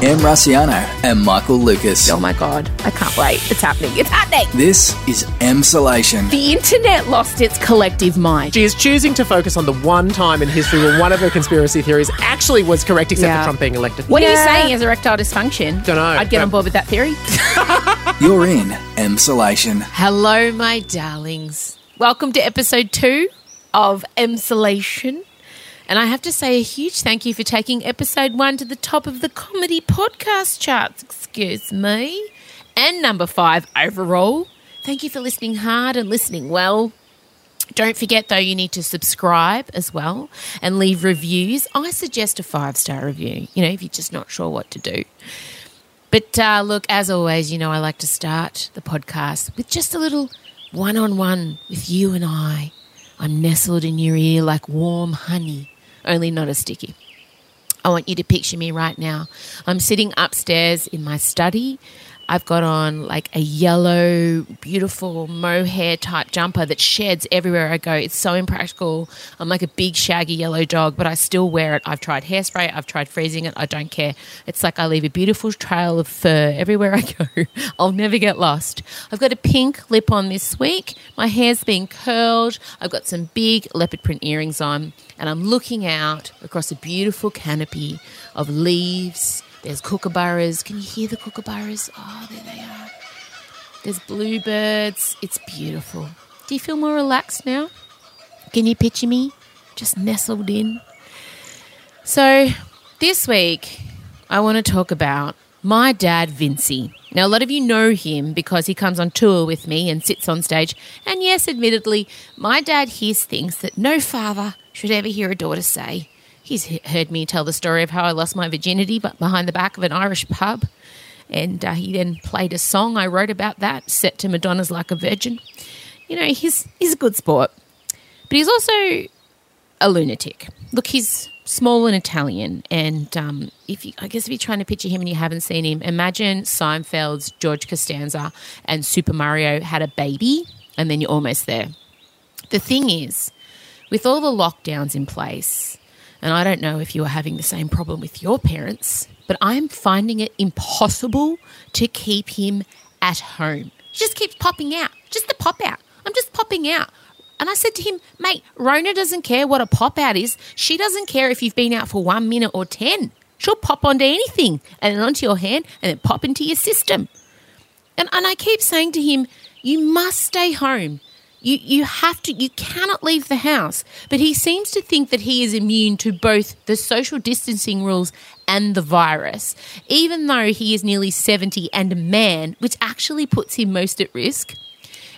Em Rusciano and Michael Lucas. Oh my god, I can't wait. It's happening. It's happening. This is M Emsolation. The internet lost its collective mind. She is choosing to focus on the one time in history where one of her conspiracy theories actually was correct, except Yeah. for Trump being elected. What are you saying is erectile dysfunction? Dunno, I'd get but- on board with that theory. You're in M Emsolation. Hello, my darlings. Welcome to episode two of M Emsolation. And I have to say a huge thank you for taking episode one to the top of the comedy podcast charts, excuse me, and number five overall. Thank you for listening hard and listening well. Don't forget, though, you need to subscribe as well and leave reviews. I suggest a five star review, you know, if you're just not sure what to do. But uh, look, as always, you know, I like to start the podcast with just a little one on one with you and I. I'm nestled in your ear like warm honey, only not as sticky. I want you to picture me right now. I'm sitting upstairs in my study. I've got on like a yellow, beautiful mohair type jumper that sheds everywhere I go. It's so impractical. I'm like a big, shaggy yellow dog, but I still wear it. I've tried hairspray, I've tried freezing it. I don't care. It's like I leave a beautiful trail of fur everywhere I go. I'll never get lost. I've got a pink lip on this week. My hair's been curled. I've got some big leopard print earrings on, and I'm looking out across a beautiful canopy of leaves. There's kookaburras. Can you hear the kookaburras? Oh, there they are. There's bluebirds. It's beautiful. Do you feel more relaxed now? Can you picture me just nestled in? So, this week, I want to talk about my dad, Vincey. Now, a lot of you know him because he comes on tour with me and sits on stage. And yes, admittedly, my dad hears things that no father should ever hear a daughter say. He's heard me tell the story of how I lost my virginity but behind the back of an Irish pub. And uh, he then played a song I wrote about that, set to Madonna's Like a Virgin. You know, he's, he's a good sport. But he's also a lunatic. Look, he's small and Italian, and um, if you, I guess if you're trying to picture him and you haven't seen him, imagine Seinfeld's George Costanza and Super Mario had a baby, and then you're almost there. The thing is, with all the lockdowns in place, and I don't know if you are having the same problem with your parents, but I'm finding it impossible to keep him at home. He just keeps popping out, just the pop out. I'm just popping out. And I said to him, mate, Rona doesn't care what a pop out is. She doesn't care if you've been out for one minute or 10. She'll pop onto anything and onto your hand and then pop into your system. And, and I keep saying to him, you must stay home. You, you have to, you cannot leave the house. But he seems to think that he is immune to both the social distancing rules and the virus, even though he is nearly 70 and a man, which actually puts him most at risk.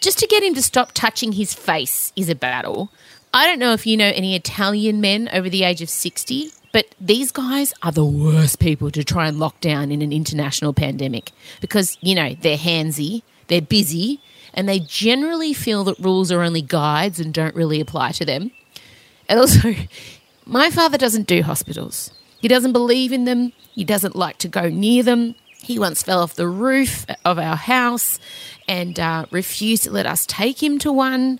Just to get him to stop touching his face is a battle. I don't know if you know any Italian men over the age of 60, but these guys are the worst people to try and lock down in an international pandemic because, you know, they're handsy, they're busy, and they generally feel that rules are only guides and don't really apply to them. And also, my father doesn't do hospitals. He doesn't believe in them. He doesn't like to go near them. He once fell off the roof of our house and uh, refused to let us take him to one.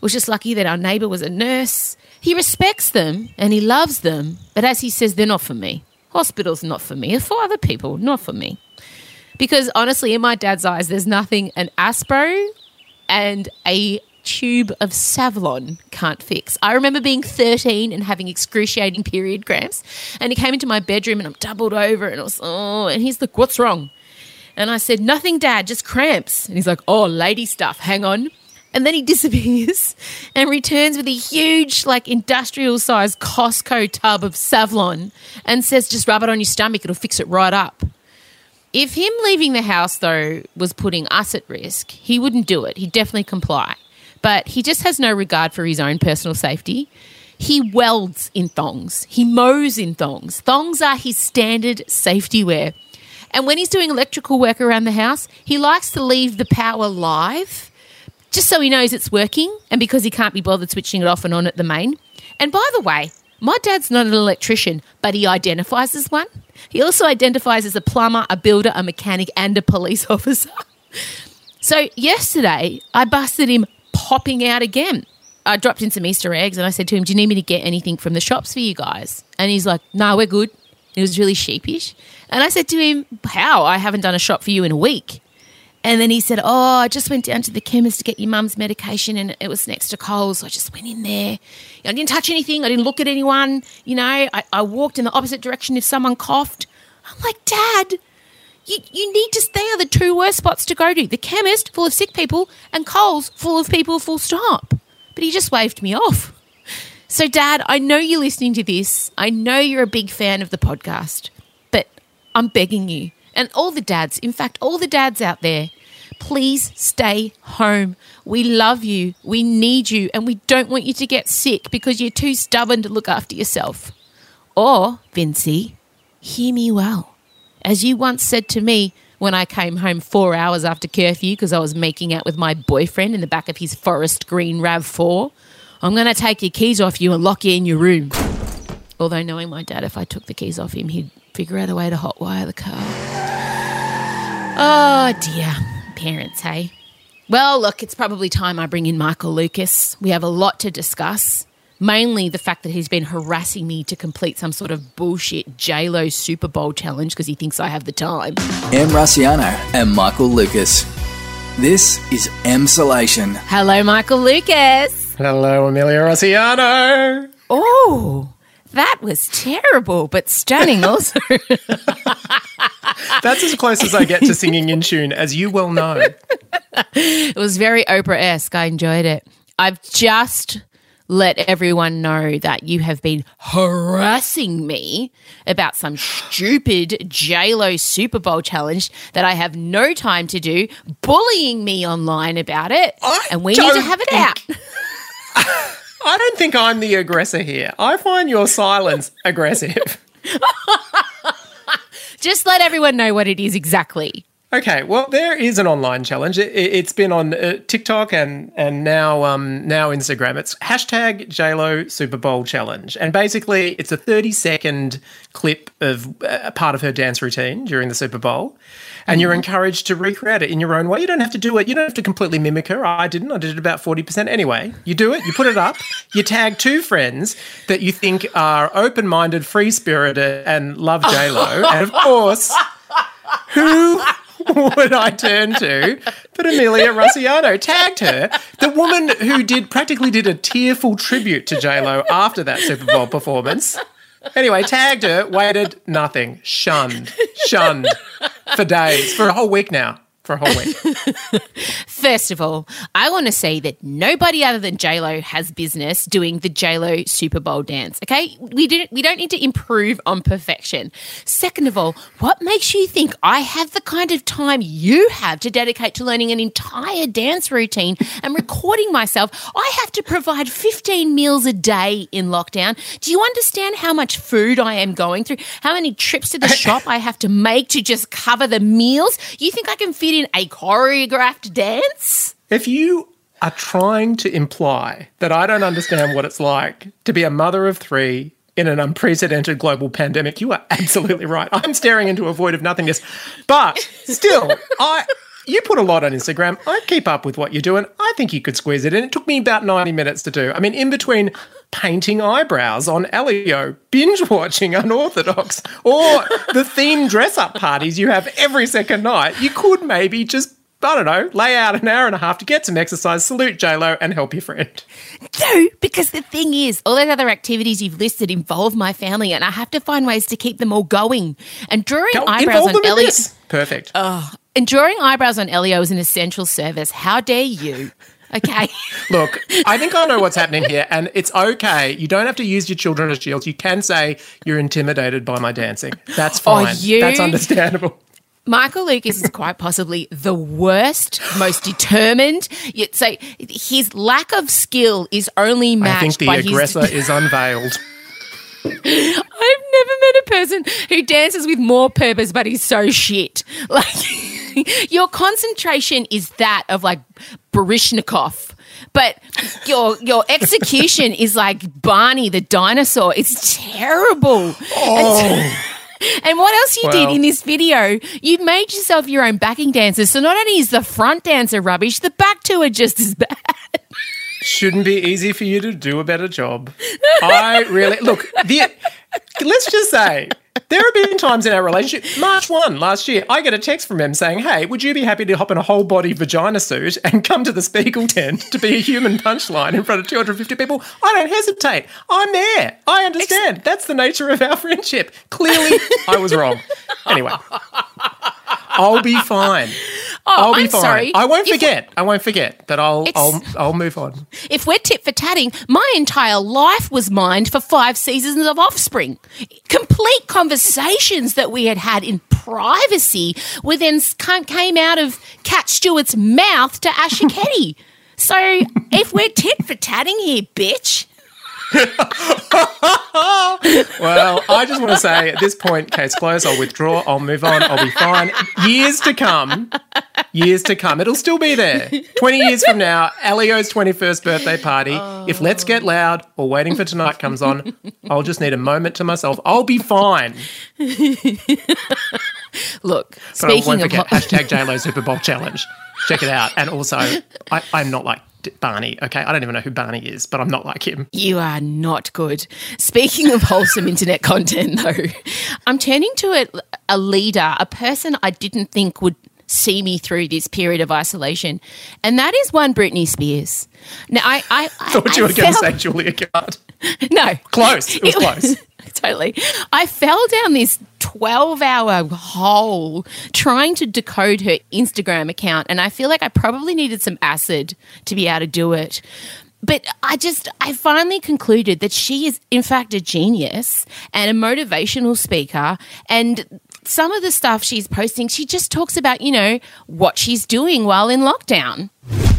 Was just lucky that our neighbour was a nurse. He respects them and he loves them, but as he says, they're not for me. Hospitals not for me. They're for other people, not for me. Because honestly, in my dad's eyes, there's nothing an Aspro and a tube of Savlon can't fix. I remember being 13 and having excruciating period cramps, and he came into my bedroom and I'm doubled over and I was, oh, and he's like, what's wrong? And I said, nothing, dad, just cramps. And he's like, oh, lady stuff, hang on. And then he disappears and returns with a huge, like industrial sized Costco tub of Savlon and says, just rub it on your stomach, it'll fix it right up. If him leaving the house, though, was putting us at risk, he wouldn't do it. He'd definitely comply. But he just has no regard for his own personal safety. He welds in thongs, he mows in thongs. Thongs are his standard safety wear. And when he's doing electrical work around the house, he likes to leave the power live just so he knows it's working and because he can't be bothered switching it off and on at the main. And by the way, my dad's not an electrician, but he identifies as one. He also identifies as a plumber, a builder, a mechanic, and a police officer. So yesterday, I busted him popping out again. I dropped in some Easter eggs and I said to him, Do you need me to get anything from the shops for you guys? And he's like, No, we're good. He was really sheepish. And I said to him, How? I haven't done a shop for you in a week. And then he said, Oh, I just went down to the chemist to get your mum's medication and it was next to Coles. So I just went in there. I didn't touch anything. I didn't look at anyone. You know, I, I walked in the opposite direction if someone coughed. I'm like, Dad, you, you need to, they are the two worst spots to go to the chemist, full of sick people, and Coles, full of people, full stop. But he just waved me off. So, Dad, I know you're listening to this. I know you're a big fan of the podcast, but I'm begging you, and all the dads, in fact, all the dads out there, please stay home. We love you, we need you, and we don't want you to get sick because you're too stubborn to look after yourself. Or, Vincy, hear me well. As you once said to me when I came home four hours after curfew because I was making out with my boyfriend in the back of his forest green RAV4, I'm going to take your keys off you and lock you in your room. Although, knowing my dad, if I took the keys off him, he'd figure out a way to hotwire the car. Oh, dear. Parents, hey? Well, look, it's probably time I bring in Michael Lucas. We have a lot to discuss. Mainly the fact that he's been harassing me to complete some sort of bullshit JLo Super Bowl challenge because he thinks I have the time. Em Rusciano and Michael Lucas. This is Emsolation. Hello, Michael Lucas. Hello, Amelia Rusciano. Oh, that was terrible, but stunning also. That's as close as I get to singing in tune, as you well know. it was very Oprah esque. I enjoyed it. I've just let everyone know that you have been harassing me about some stupid JLo Super Bowl challenge that I have no time to do, bullying me online about it, I and we need to have it out. I don't think I'm the aggressor here. I find your silence aggressive. Just let everyone know what it is exactly. Okay, well, there is an online challenge. It, has been on uh, TikTok and and now um, now Instagram. It's hashtag JLo Super Bowl Challenge, and basically it's a thirty second clip of uh, a part of her dance routine during the Super Bowl, and you're encouraged to recreate it in your own way. You don't have to do it. You don't have to completely mimic her. I didn't. I did it about forty percent anyway. You do it. You put it up. You tag two friends that you think are open minded, free spirited, and love JLo, and of course. Who would I turn to but Amelia Rusciano tagged her, the woman who did practically did a tearful tribute to JLo after that Super Bowl performance. Anyway, tagged her, waited, nothing, shunned, shunned. For days, for a whole week now. For a whole week. First of all, I want to say that nobody other than JLo has business doing the JLo Super Bowl dance. Okay, we didn't. We don't need to improve on perfection. Second of all, what makes you think I have the kind of time you have to dedicate to learning an entire dance routine and recording myself? I have to provide 15 meals a day in lockdown. Do you understand how much food I am going through? How many trips to the shop I have to make to just cover the meals? You think I can fit in a choreographed dance? If you are trying to imply that I don't understand what it's like to be a mother of three in an unprecedented global pandemic, you are absolutely right. I'm staring into a void of nothingness. But still, I you put a lot on Instagram. I keep up with what you're doing. I think you could squeeze it in. It took me about 90 minutes to do. I mean, in between painting eyebrows on Elio, binge watching Unorthodox, or the theme dress up parties you have every second night, you could maybe just I don't know, lay out an hour and a half to get some exercise, salute JLo, and help your friend. No, because the thing is, all those other activities you've listed involve my family, and I have to find ways to keep them all going. And drawing Go- eyebrows on Elio. Perfect. and drawing eyebrows on Elio is an essential service. How dare you? Okay. Look, I think I know what's happening here, and it's okay. You don't have to use your children as shields. You can say you're intimidated by my dancing. That's fine. Oh, you- That's understandable. Michael Lucas is quite possibly the worst, most determined. Yet, so his lack of skill is only matched. I think the by aggressor his. is unveiled. I've never met a person who dances with more purpose, but he's so shit. Like your concentration is that of like Baryshnikov. But your your execution is like Barney the dinosaur. It's terrible. Oh. And, and what else you did in this video? You made yourself your own backing dancers. So not only is the front dancer rubbish, the back two are just as bad. Shouldn't be easy for you to do a better job. I really look. The, let's just say There have been times in our relationship, March 1 last year, I get a text from him saying, Hey, would you be happy to hop in a whole body vagina suit and come to the Spiegel tent to be a human punchline in front of 250 people? I don't hesitate. I'm there. I understand. That's the nature of our friendship. Clearly, I was wrong. Anyway, I'll be fine. Oh, I'll be Oh, I'm fine. sorry. I won't If- forget. I won't forget. But I'll I'll I'll move on. If we're tit for tatting, my entire life was mined for five seasons of offspring. Complete conversations that we had had in privacy were then came out of Kat Stewart's mouth to Asher Keddie. So if we're tit for tatting here, bitch. Well, I just want to say at this point, case closed. I'll withdraw. I'll move on. I'll be fine. Years to come, years to come, it'll still be there. Twenty years from now, Elio's twenty-first birthday party. If Let's Get Loud or Waiting for Tonight comes on, I'll just need a moment to myself. I'll be fine. Look, But I speaking won't of forget ho- hashtag JLo Super Bowl Challenge. Check it out. And also, I, I'm not like Barney. Okay, I don't even know who Barney is, but I'm not like him. You are not good. Speaking of wholesome internet content, though, I'm turning to a, a leader, a person I didn't think would see me through this period of isolation, and that is one Britney Spears. Now, I, I, I Thought you were going to say Julia Gillard. no, Close. It was close. totally. I fell down this 12 hour hole trying to decode her Instagram account, and I feel like I probably needed some acid to be able to do it. But I just, I finally concluded that she is, in fact, a genius and a motivational speaker. And some of the stuff she's posting, she just talks about, you know, what she's doing while in lockdown.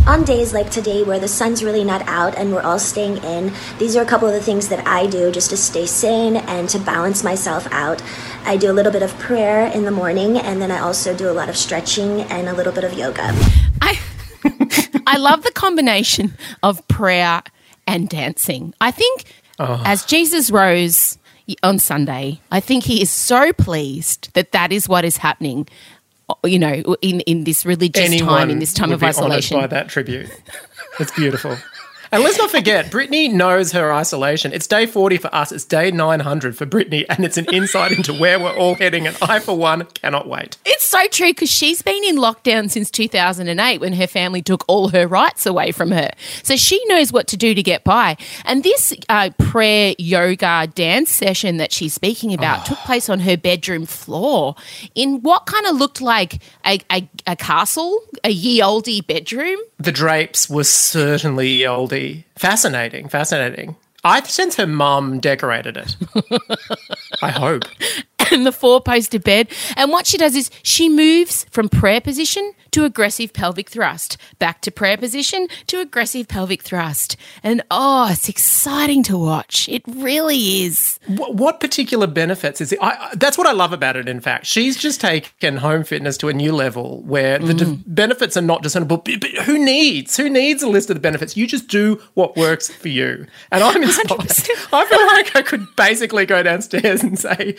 On days like today where the sun's really not out and we're all staying in, these are a couple of the things that I do just to stay sane and to balance myself out. I do a little bit of prayer in the morning and then I also do a lot of stretching and a little bit of yoga. I I love the combination of prayer and dancing. I think uh-huh. as Jesus rose on Sunday, I think he is so pleased that that is what is happening. You know, in in this religious Anyone time, in this time of isolation. by that tribute. It's beautiful. And let's not forget, Britney knows her isolation. It's day 40 for us, it's day 900 for Britney, and it's an insight into where we're all heading. And I, for one, cannot wait. It's so true because she's been in lockdown since 2008 when her family took all her rights away from her. So she knows what to do to get by. And this uh, prayer, yoga, dance session that she's speaking about took place on her bedroom floor in what kind of looked like a, a, a castle, a ye oldie bedroom. The drapes were certainly Fascinating, fascinating. I sense her mum decorated it. I hope. and the four poster bed. And what she does is she moves from prayer position to aggressive pelvic thrust, back to prayer position to aggressive pelvic thrust. And oh, it's exciting to watch. It really is. What, what particular benefits is it? I, that's what I love about it. In fact, she's just taken home fitness to a new level where the Mm. de- benefits are not discernible. But who needs? Who needs a list of the benefits? You just do what works for you. And I'm inspired. 100%. I feel like I could basically go downstairs and say,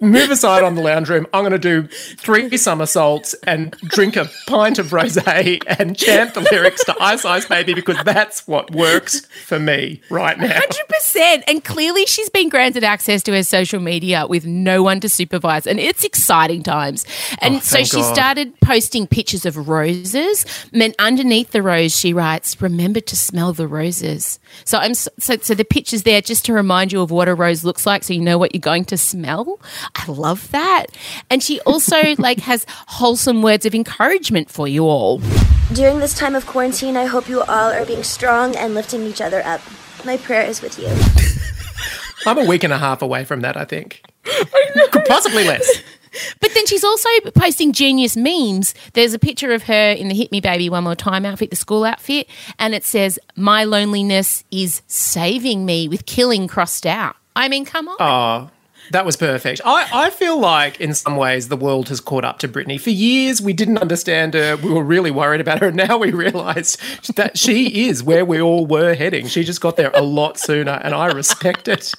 "Move aside on the lounge room. I'm going to do three somersaults and drink a pint of rosé and chant the lyrics to Ice Ice Baby because that's what works for me right now." 100%. And clearly she's been granted access to her social media with no one to supervise. And it's exciting times. And Oh, so she God. started posting pictures of roses. And then underneath the rose, she writes, Remember to smell the roses. So I'm so, so the picture's there just to remind you of what a rose looks like so you know what you're going to smell. I love that. And she also like has wholesome words of encouragement for you all. During this time of quarantine, I hope you all are being strong and lifting each other up. My prayer is with you. I'm a week and a half away from that, I think. Could possibly less. But then she's also posting genius memes. There's a picture of her in the Hit Me Baby One More Time outfit, the school outfit, and it says, My loneliness is saving me with killing crossed out. I mean, come on. Oh, that was perfect. I, I feel like in some ways the world has caught up to Britney. For years we didn't understand her. We were really worried about her. And now we realise that she is where we all were heading. She just got there a lot sooner and I respect it.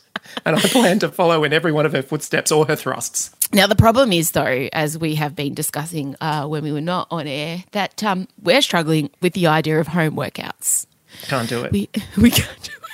And I plan to follow in every one of her footsteps or her thrusts. Now, the problem is, though, as we have been discussing uh, when we were not on air, that um, we're struggling with the idea of home workouts. Can't do it. We, we can't do it.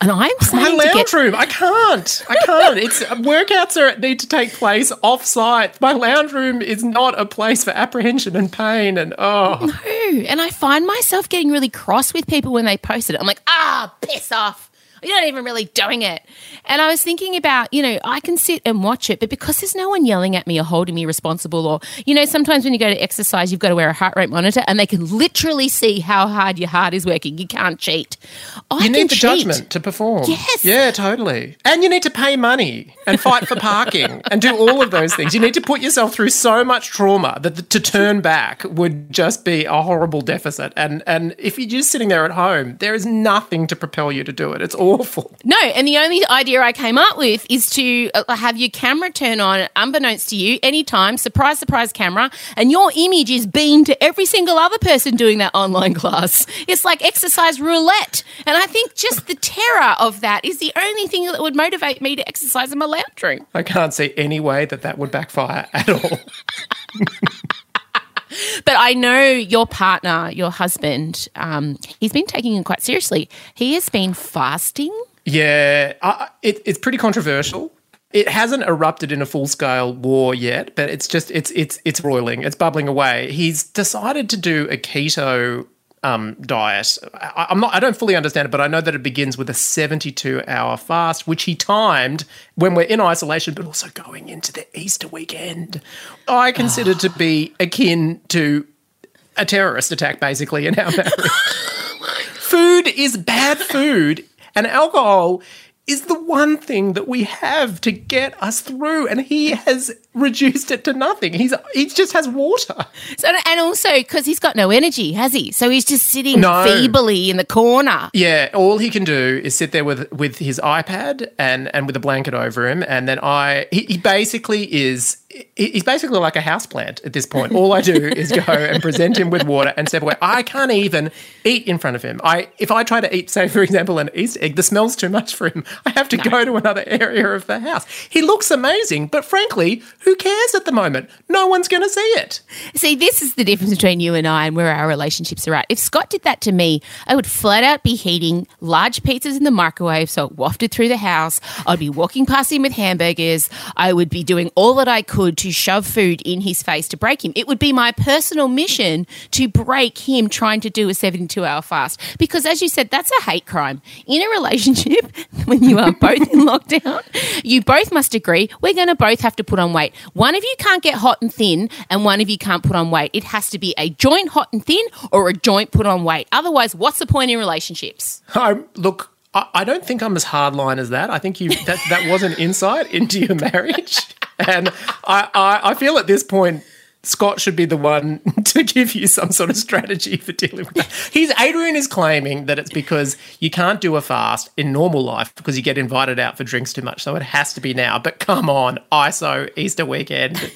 And I'm My lounge get room, I can't. I can't. It's workouts are need to take place off site. My lounge room is not a place for apprehension and pain and oh. no. And I find myself getting really cross with people when they post it. I'm like, ah, piss off. You're not even really doing it. And I was thinking about, you know, I can sit and watch it, but because there's no one yelling at me or holding me responsible, or, you know, sometimes when you go to exercise, you've got to wear a heart rate monitor and they can literally see how hard your heart is working. You can't cheat. I You need the cheat. judgment to perform. Yes. Yeah, totally. And you need to pay money and fight for parking and do all of those things. You need to put yourself through so much trauma that the, to turn back would just be a horrible deficit. And and if you're just sitting there at home, there is nothing to propel you to do it. It's awful. No, and the only idea I came up with is to uh, have your camera turn on, unbeknownst to you, anytime, surprise, surprise camera, and your image is beamed to every single other person doing that online class. It's like exercise roulette. And I think just the terror of that is the only thing that would motivate me to exercise in my lounge room. I can't see any way that that would backfire at all. But I know your partner, your husband, um, he's been taking it quite seriously. He has been fasting. Yeah, it, it's pretty controversial. It hasn't erupted in a full scale war yet, but it's just it's it's it's roiling. It's bubbling away. He's decided to do a keto um, diet. I, I'm not. I don't fully understand it, but I know that it begins with a 72 hour fast, which he timed when we're in isolation, but also going into the Easter weekend. I consider to be akin to a terrorist attack, basically, in our marriage. food is bad food, and alcohol is the one thing that we have to get us through. And he has reduced it to nothing. He's he just has water. So, and also because he's got no energy, has he? So he's just sitting No. feebly in the corner. Yeah, all he can do is sit there with with his iPad and and with a blanket over him, and then I he, he basically is he's basically like a houseplant at this point. All I do is go and present him with water and step away. I can't even eat in front of him. I if I try to eat, say for example, an Easter egg, the smell's too much for him. I have to go to another area of the house. He looks amazing, but frankly, who cares at the moment? No one's going to see it. See, this is the difference between you and I and where our relationships are at. If Scott did that to me, I would flat out be heating large pizzas in the microwave so it wafted through the house. I'd be walking past him with hamburgers. I would be doing all that I could to shove food in his face to break him. It would be my personal mission to break him trying to do a 72 hour fast. Because as you said, that's a hate crime. In a relationship, when you are both in lockdown, you both must agree we're going to both have to put on weight. One of you can't get hot and thin, and one of you can't put on weight. It has to be a joint hot and thin or a joint put on weight. Otherwise, what's the point in relationships? Look. I, I don't think I'm as hardline as that. I think you that that was an insight into your marriage, and I, I I feel at this point. Scott should be the one to give you some sort of strategy for dealing with that. He's Adrian is claiming that it's because you can't do a fast in normal life because you get invited out for drinks too much. So it has to be now. But come on, ISO Easter weekend.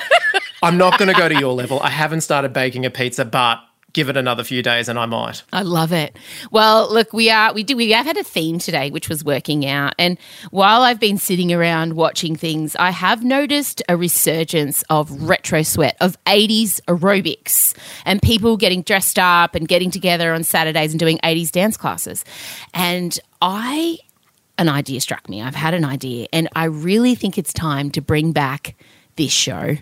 I'm not going to go to your level. I haven't started baking a pizza, but give it another few days and I might. I love it. Well, look, we are we do we have had a theme today, which was working out. And while I've been sitting around watching things, I have noticed a resurgence of retro sweat, of 80s aerobics, and people getting dressed up and getting together on Saturdays and doing 80s dance classes. And I an idea struck me. I've had an idea, and I really think it's time to bring back this show.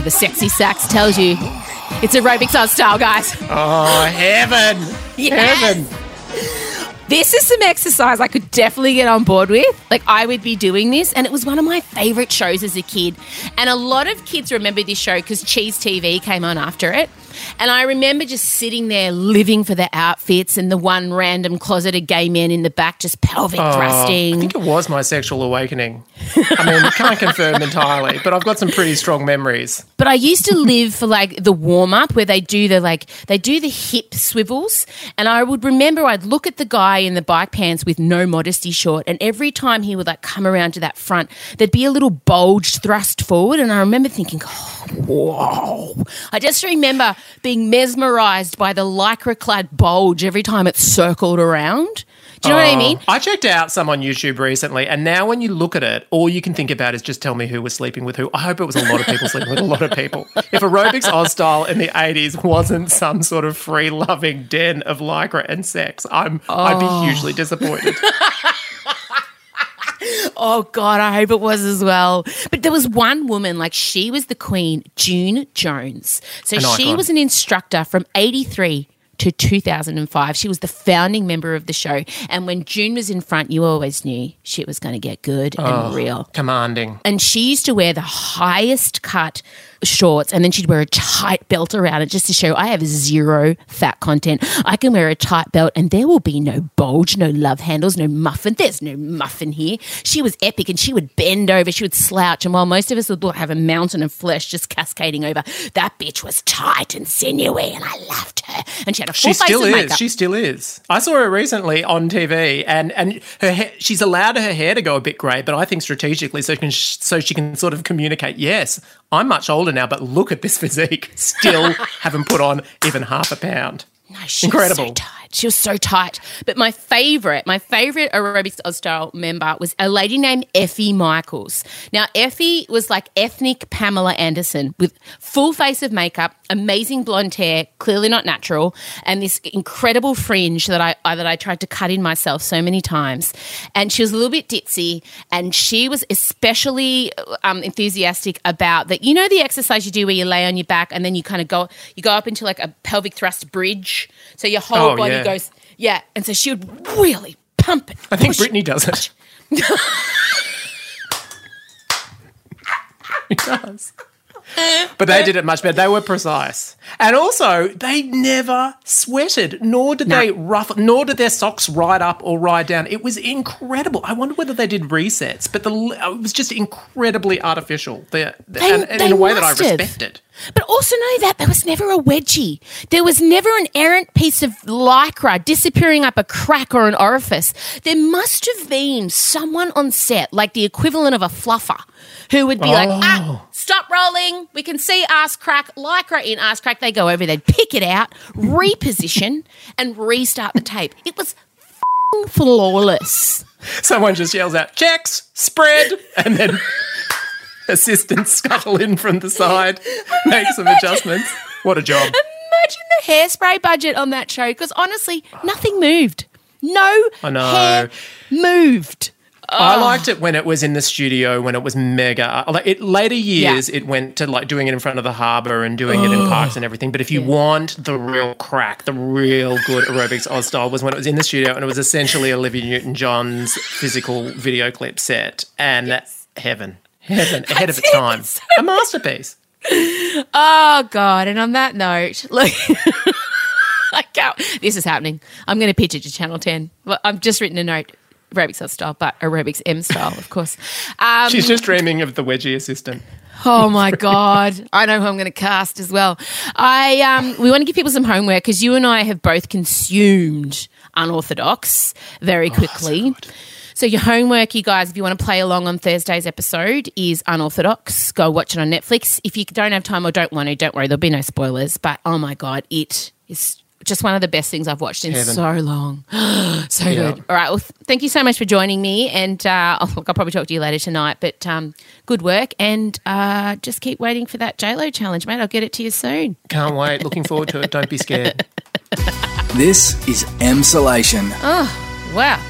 Oh, the sexy sax tells you it's aerobics on style, guys. Oh, heaven. Yes. Heaven. This is some exercise I could definitely get on board with. Like, I would be doing this, and it was one of my favorite shows as a kid. And a lot of kids remember this show because Cheez TV came on after it. And I remember just sitting there living for the outfits and the one random closeted gay man in the back just pelvic Oh, thrusting. I think it was my sexual awakening. I mean, can't confirm entirely, but I've got some pretty strong memories. But I used to live for like the warm up where they do the like they do the hip swivels, and I would remember I'd look at the guy in the bike pants with no modesty short, and every time he would like come around to that front, there'd be a little bulge thrust forward, and I remember thinking, oh, whoa! I just remember being mesmerized by the lycra clad bulge every time it circled around. Do you know what I Oh. mean? I checked out some on YouTube recently, and now when you look at it, all you can think about is just tell me who was sleeping with who. I hope it was a lot of people sleeping with a lot of people. If aerobics Oz style in the 80s wasn't some sort of free loving den of lycra and sex, I'm I'd Oh. be hugely disappointed. Oh God, I hope it was as well. But there was one woman, like she was the queen, June Jones. So An she icon. was an instructor from '83 to 2005. She was the founding member of the show, and when June was in front, you always knew shit was going to get good and real. Commanding. And she used to wear the highest cut shorts and then she'd wear a tight belt around it just to show I have zero fat content. I can wear a tight belt and there will be no bulge, no love handles, no muffin. There's no muffin here. She was epic and she would bend over, she would slouch. And while most of us would have a mountain of flesh just cascading over, that bitch was tight and sinewy and I loved her. And she had a full She face still of is. makeup. She still is. I saw her recently on TV, and and her she's allowed her hair to go a bit grey, but I think strategically, so she can so she can sort of communicate. Yes, I'm much older now, but look at this physique. Still haven't put on even half a pound. No, she Incredible. so. She was so tight. But my favorite, my favorite aerobics Oz style member was a lady named Effie Michaels. Now, Effie was like ethnic Pamela Anderson with full face of makeup, amazing blonde hair, clearly not natural, and this incredible fringe that I, I that I tried to cut in myself so many times. And she was a little bit ditzy, and she was especially um, enthusiastic about that. You know the exercise you do where you lay on your back and then you kind of go you go up into like a pelvic thrust bridge, so your whole Oh, body yeah. Goes yeah. And so she would really pump it. I think push Britney does it. She does. But they did it much better. They were precise. And also, they never sweated, nor did they rough, nor did their socks ride up or ride down. It was incredible. I wonder whether they did resets, but the it was just incredibly artificial. The, They- and, and they in a way that I respected. But also know that there was never a wedgie. There was never an errant piece of lycra disappearing up a crack or an orifice. There must have been someone on set, like the equivalent of a fluffer, who would be like, Oh. ah, stop rolling. We can see ass crack, lycra in ass crack. They go over, they'd pick it out, reposition, and restart the tape. It was f***ing flawless. Someone just yells out, checks, spread, and then assistants scuttle in from the side, make some adjustments. What a job. Imagine the hairspray budget on that show because honestly, nothing moved. No I know. hair moved. I oh. liked it when it was in the studio, when it was mega. Uh, like it later years, it went to like doing it in front of the harbour and doing it in parks and everything. But if you want the real crack, the real good aerobics Oz style was when it was in the studio and it was essentially Olivia Newton John's physical video clip set and heaven, heaven ahead of its time, a masterpiece. Oh God! And on that note, look, I can't. This is happening. I'm going to pitch it to Channel Ten. Well, I've just written a note. Aerobics style, but aerobics M style, of course. Um, She's just dreaming of the wedgie assistant. Oh my god! I know who I'm going to cast as well. I um, we want to give people some homework because you and I have both consumed unorthodox very quickly. so your homework, you guys, if you want to play along on Thursday's episode, is unorthodox. Go watch it on Netflix. If you don't have time or don't want to, don't worry. There'll be no spoilers. But oh my god, it is just one of the best things I've watched in Heaven. so long. so Yeah. good. All right. Well, th- thank you so much for joining me. And uh, I'll, look, I'll probably talk to you later tonight. But um, good work. And uh, just keep waiting for that JLo challenge, mate. I'll get it to you soon. Can't wait. Looking forward to it. Don't be scared. This is Emsolation. Oh, wow.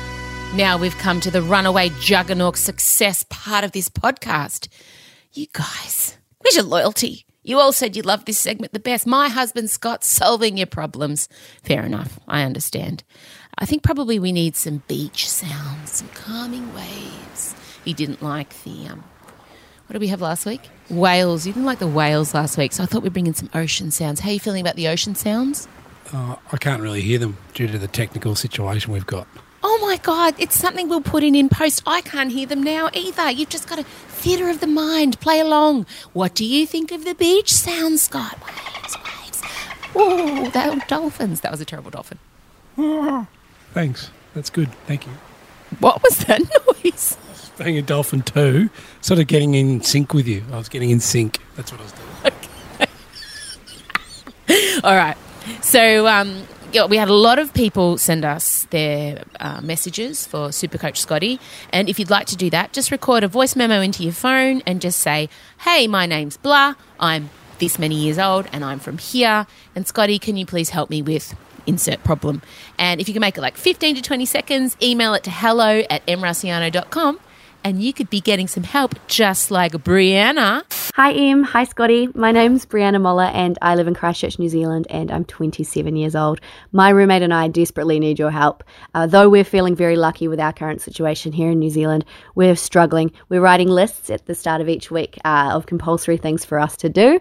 Now we've come to the runaway juggernaut success part of this podcast. You guys, where's your loyalty? You all said you loved this segment the best. My husband Scott solving your problems. Fair enough. I understand. I think probably we need some beach sounds, some calming waves. He didn't like the um what did we have last week? Whales. You didn't like the whales last week, so I thought we'd bring in some ocean sounds. How are you feeling about the ocean sounds? Uh, I can't really hear them due to the technical situation we've got. Oh my God, it's something we'll put in in post. I can't hear them now either. You've just got a theatre of the mind. Play along. What do you think of the beach sounds, Scott? Waves, waves. Oh, were dolphins. That was a terrible dolphin. Thanks. That's good. Thank you. What was that noise? Being a dolphin too, sort of getting in sync with you. I was getting in sync. That's what I was doing. Okay. All right. So, um, yeah, we had a lot of people send us their uh, messages for Supercoach Scotty. And if you'd like to do that, just record a voice memo into your phone and just say, hey, my name's blah. I'm this many years old and I'm from here. And Scotty, can you please help me with insert problem? And if you can make it like 15 to 20 seconds, email it to hello at emrusciano.com and you could be getting some help just like Breanna. Hi, Em. Hi, Scotty. My name's Breanna Moller, and I live in Christchurch, New Zealand, and I'm 27 years old. My roommate and I desperately need your help. Uh, though we're feeling very lucky with our current situation here in New Zealand, we're struggling. We're writing lists at the start of each week uh, of compulsory things for us to do,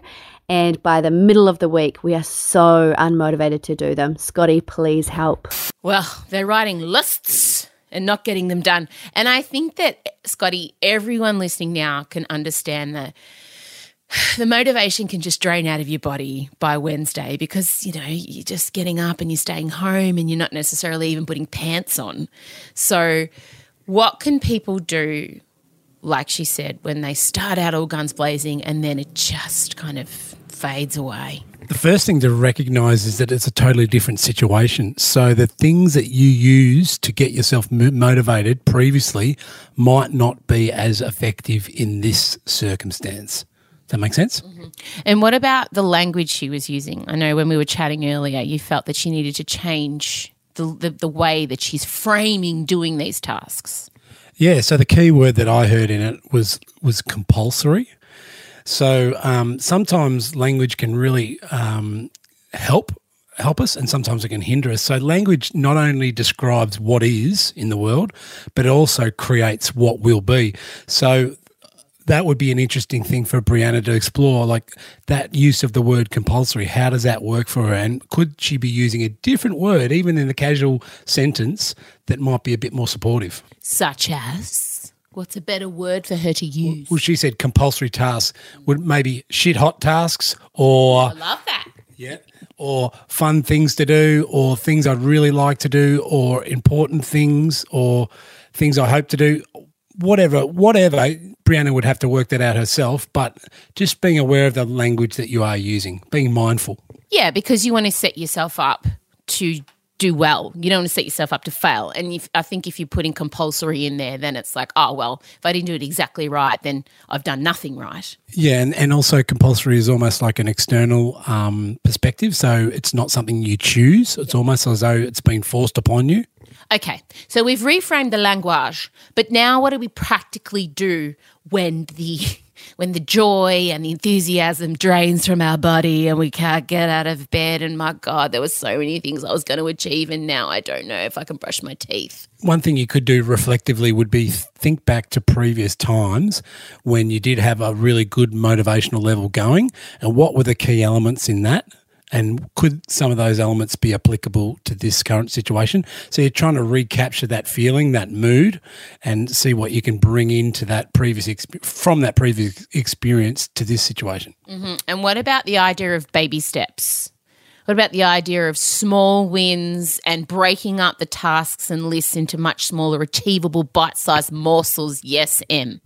and by the middle of the week, we are so unmotivated to do them. Scotty, please help. Well, they're writing lists and not getting them done. And I think that, Scotty, everyone listening now can understand that the motivation can just drain out of your body by Wednesday because, you know, you're just getting up and you're staying home and you're not necessarily even putting pants on. So, what can people do, like she said, when they start out all guns blazing and then it just kind of fades away? The first thing to recognize is that it's a totally different situation. So the things that you use to get yourself motivated previously might not be as effective in this circumstance. Does that make sense? Mm-hmm. And what about the language she was using? I know when we were chatting earlier, you felt that she needed to change the, the, the way that she's framing doing these tasks. Yeah, so the key word that I heard in it was was compulsory. So um, sometimes language can really um, help help us and sometimes it can hinder us. So language not only describes what is in the world, but it also creates what will be. So that would be an interesting thing for Breanna to explore, like that use of the word compulsory. How does that work for her? And could she be using a different word, even in a casual sentence, that might be a bit more supportive? Such as? What's a better word for her to use? Well, she said compulsory tasks. Would maybe shit hot tasks or I love that. Yeah. Or fun things to do or things I'd really like to do or important things or things I hope to do. Whatever, whatever. Breanna would have to work that out herself, but just being aware of the language that you are using, being mindful. Yeah, because you want to set yourself up to do well. You don't want to set yourself up to fail. And if, I think if you're putting compulsory in there, then it's like, oh, well, if I didn't do it exactly right, then I've done nothing right. Yeah. And, and also, compulsory is almost like an external um, perspective. So it's not something you choose, it's almost as though it's been forced upon you. Okay. So we've reframed the language, but now what do we practically do when the when the joy and the enthusiasm drains from our body and we can't get out of bed. And my God, there were so many things I was going to achieve, and now I don't know if I can brush my teeth. One thing you could do reflectively would be think back to previous times when you did have a really good motivational level going, and what were the key elements in that? And could some of those elements be applicable to this current situation? So you're trying to recapture that feeling, that mood, and see what you can bring into that previous exp- from that previous experience to this situation. Mm-hmm. And what about the idea of baby steps? What about the idea of small wins and breaking up the tasks and lists into much smaller, achievable, bite sized morsels? Yes, M.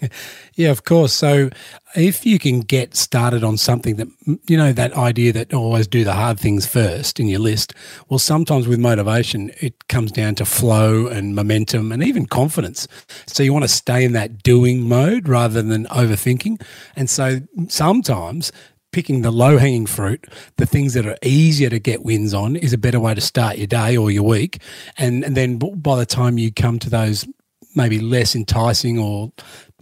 yeah, of course. So if you can get started on something that, you know, that idea that oh, always do the hard things first in your list, well, sometimes with motivation, it comes down to flow and momentum and even confidence. So you want to stay in that doing mode rather than overthinking. And so sometimes picking the low hanging fruit, the things that are easier to get wins on, is a better way to start your day or your week. And, and then by the time you come to those maybe less enticing or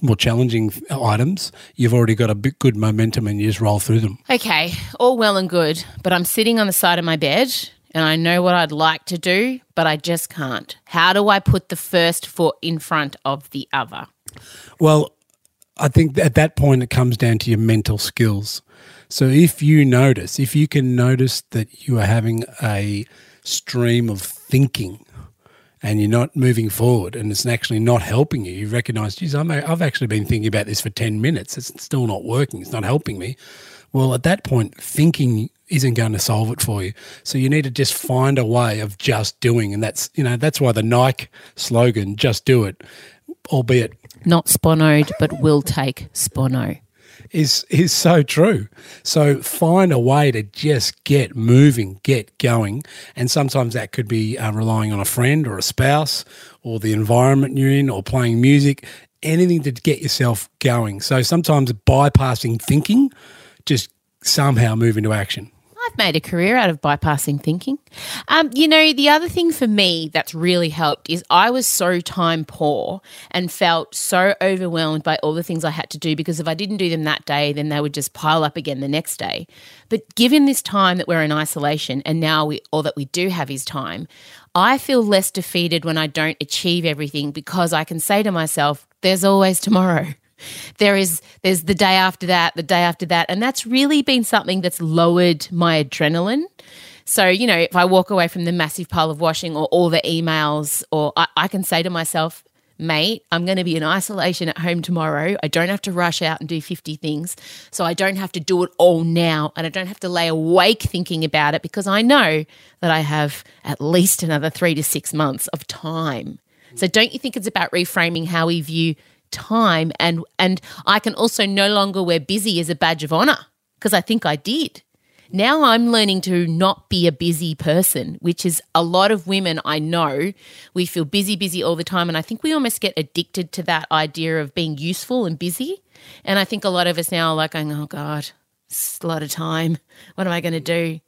more challenging items, you've already got a bit good momentum and you just roll through them. Okay, all well and good, but I'm sitting on the side of my bed and I know what I'd like to do, but I just can't. How do I put the first foot in front of the other? Well, I think at that point it comes down to your mental skills. So if you notice, if you can notice that you are having a stream of thinking and you're not moving forward and it's actually not helping you, you recognize, geez, i have actually been thinking about this for 10 minutes. It's still not working. It's not helping me. Well, at that point, thinking isn't going to solve it for you. So you need to just find a way of just doing. And that's, you know, that's why the Nike slogan, just do it, albeit not sponoed, but will take spono. Is is so true. So find a way to just get moving, get going, and sometimes that could be uh, relying on a friend or a spouse or the environment you're in or playing music, anything to get yourself going. So sometimes bypassing thinking, just somehow move into action. I've made a career out of bypassing thinking. Um, you know, the other thing for me that's really helped is I was so time poor and felt so overwhelmed by all the things I had to do because if I didn't do them that day, then they would just pile up again the next day. But given this time that we're in isolation and now we all that we do have is time, I feel less defeated when I don't achieve everything because I can say to myself, there's always tomorrow there is there's the day after that the day after that. And that's really been something that's lowered my adrenaline. So you know if i walk away from the massive pile of washing or all the emails or i, I can say to myself mate i'm going to be in isolation at home tomorrow. I don't have to rush out and do 50 things. So i don't have to do it all now. And i don't have to lay awake thinking about it because i know that i have at least another three to six months of time. So don't you think it's about reframing how we view time and and I can also no longer wear busy as a badge of honor because I think I did. Now I'm learning to not be a busy person, which is a lot of women I know. We feel busy, busy all the time. And I think we almost get addicted to that idea of being useful and busy. And I think a lot of us now are like, oh God, it's a lot of time. What am I going to do?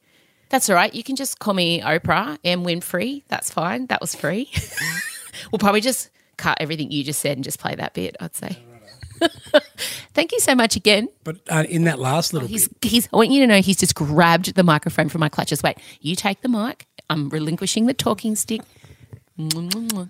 That's all right. You can just call me Oprah and Winfrey. That's fine. That was free. we'll probably just cut everything you just said and just play that bit, I'd say. Thank you so much again. But uh, in that last little He's, bit, he's, I want you to know he's just grabbed the microphone from my clutches. Wait, you take the mic. I'm relinquishing the talking stick.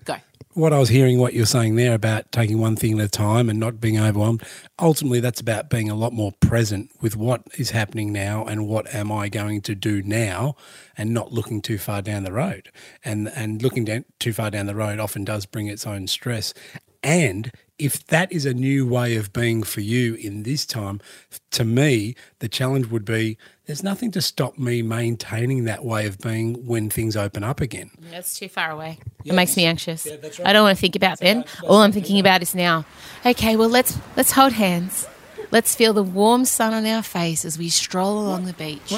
Go. what I was hearing, what you're saying there about taking one thing at a time and not being overwhelmed, ultimately that's about being a lot more present with what is happening now and what am I going to do now and not looking too far down the road. And and looking down, too far down the road often does bring its own stress. And if that is a new way of being for you in this time, to me, the challenge would be there's nothing to stop me maintaining that way of being when things open up again. That's too far away. It makes me anxious. I don't want to think about then. All I'm thinking about is now. Okay, well let's let's hold hands. Let's feel the warm sun on our face as we stroll along the beach.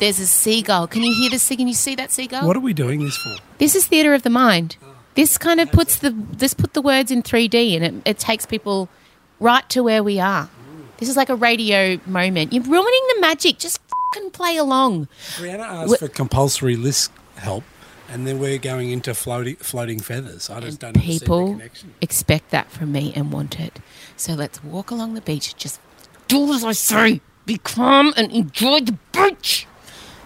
There's a seagull. Can you hear the sea? Can you see that seagull? What are we doing this for? This is theatre of the mind. Oh. This kind of puts the this put the words in 3D and it, it takes people right to where we are. This is like a radio moment. You're ruining the magic. Just fucking play along. Breanna asked for compulsory list help, and then we're going into floating, floating feathers. I just don't People expect that from me and want it. So let's walk along the beach. Just do as I say. Be calm and enjoy the beach.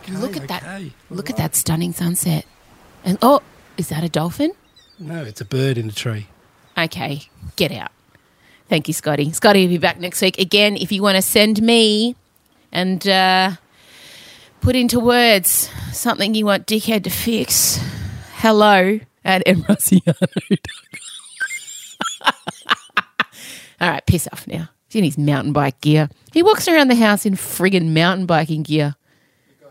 look at that. okay. Look at that stunning sunset. And oh, is that a dolphin? No, it's a bird in a tree. Okay, get out. Thank you, Scotty. Scotty will be back next week. Again, if you want to send me and uh, put into words something you want Dickhead to fix, hello at emrusciano.com. All right, piss off now. He's in his mountain bike gear. He walks around the house in friggin' mountain biking gear.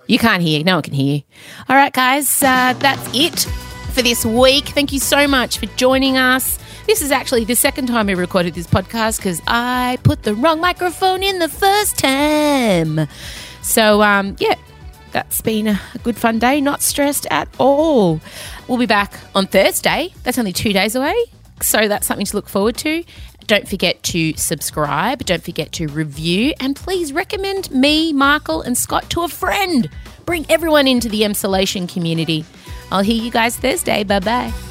You can't hear. No one can hear. You. All right, guys, uh, that's it for this week. Thank you so much for joining us. This is actually the second time we recorded this podcast because I put the wrong microphone in the first time. So, um, yeah, that's been a good fun day. Not stressed at all. We'll be back on Thursday. That's only two days away. So, that's something to look forward to. Don't forget to subscribe. Don't forget to review. And please recommend me, Michael, and Scott to a friend. Bring everyone into the Emsolation community. I'll hear you guys Thursday. Bye bye.